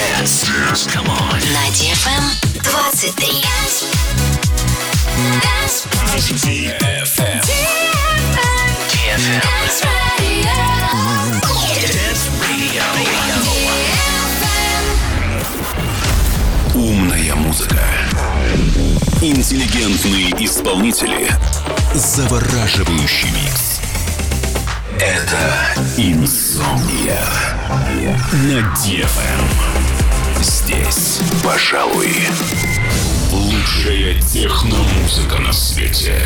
Dance. Dance. Come on. На DFM 23. DFM. DFM. Dance Radio. Умная музыка. Интеллигентные исполнители. Завораживающий микс. Это Инсомния. На DFM. Здесь, пожалуй, лучшая техномузыка на свете.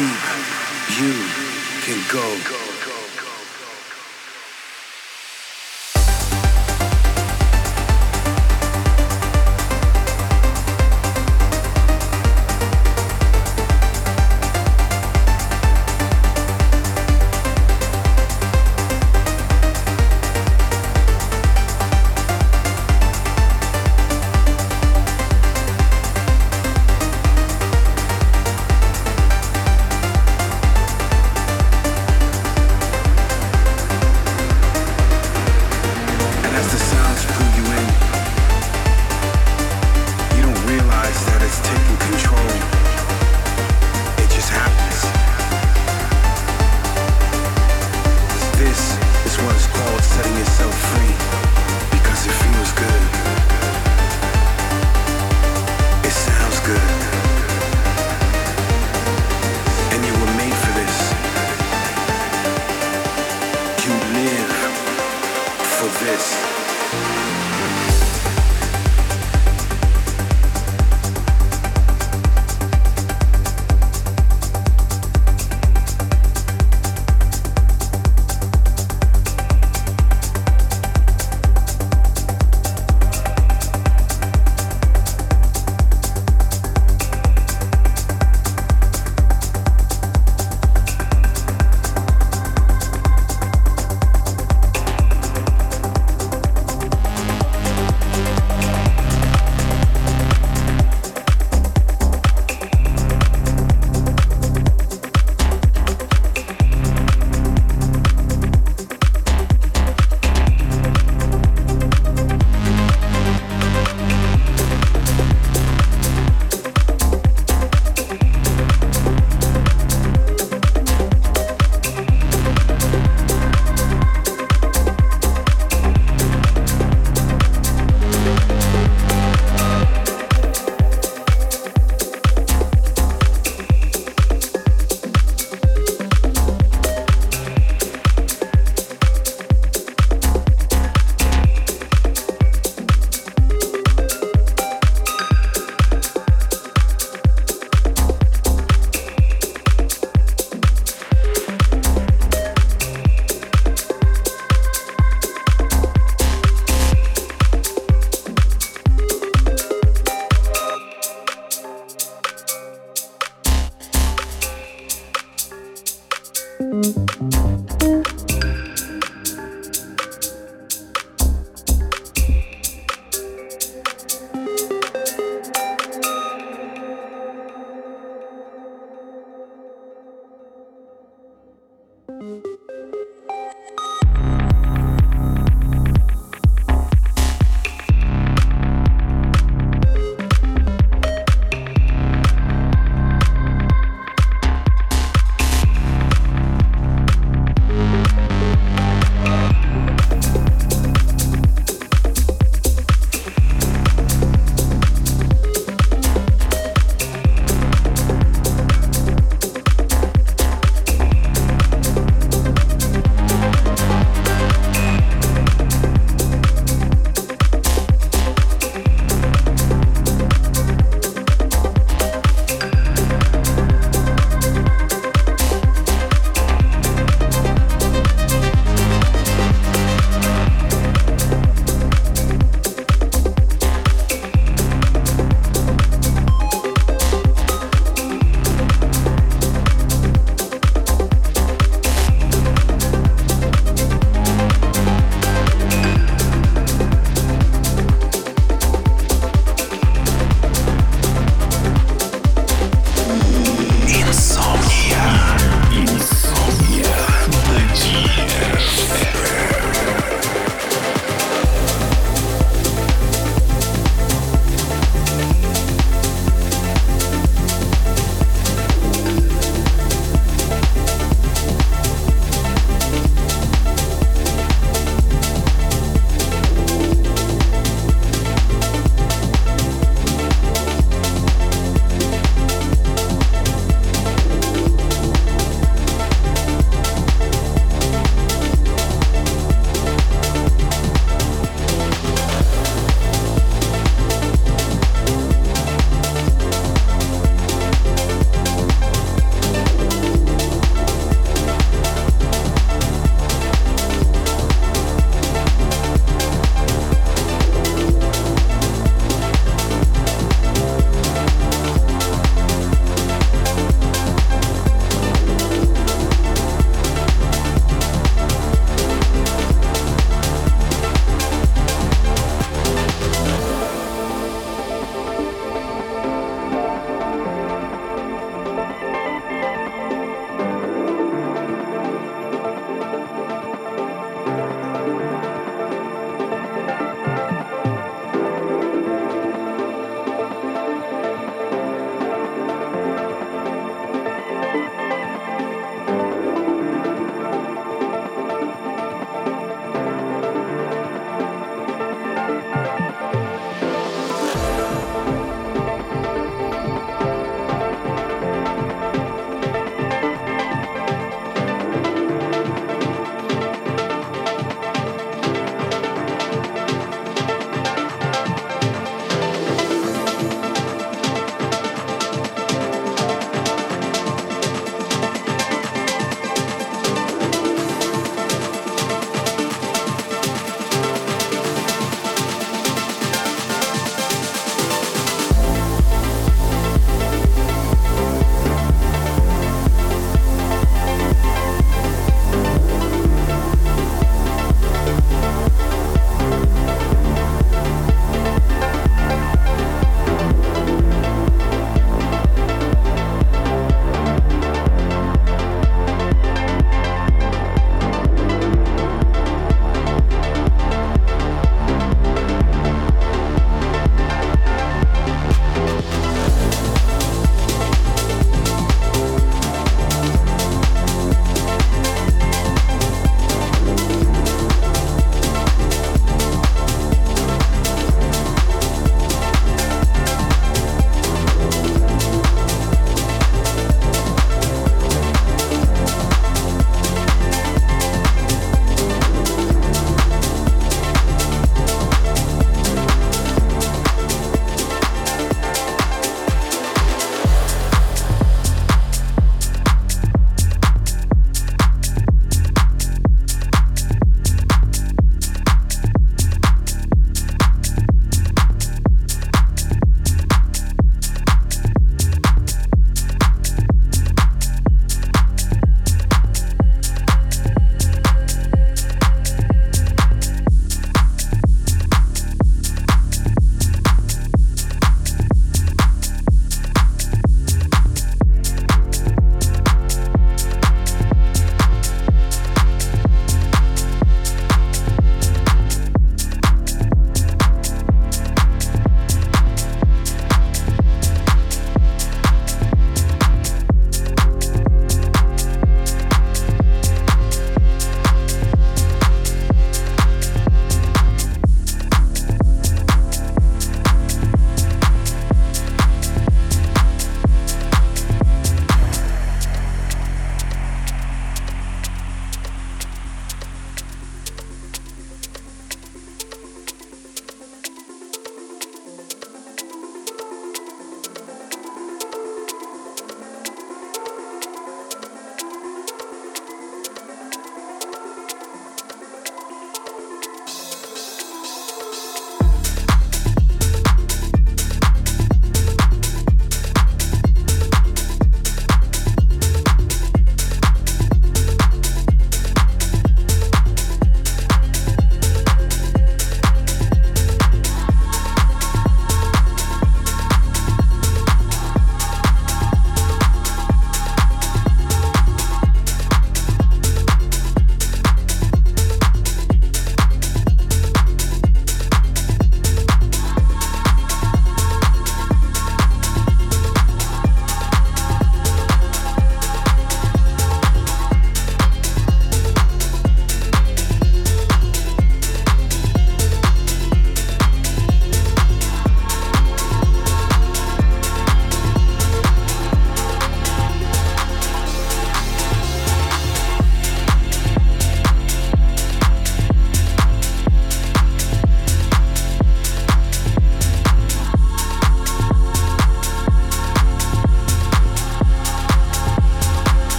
Deep you can go.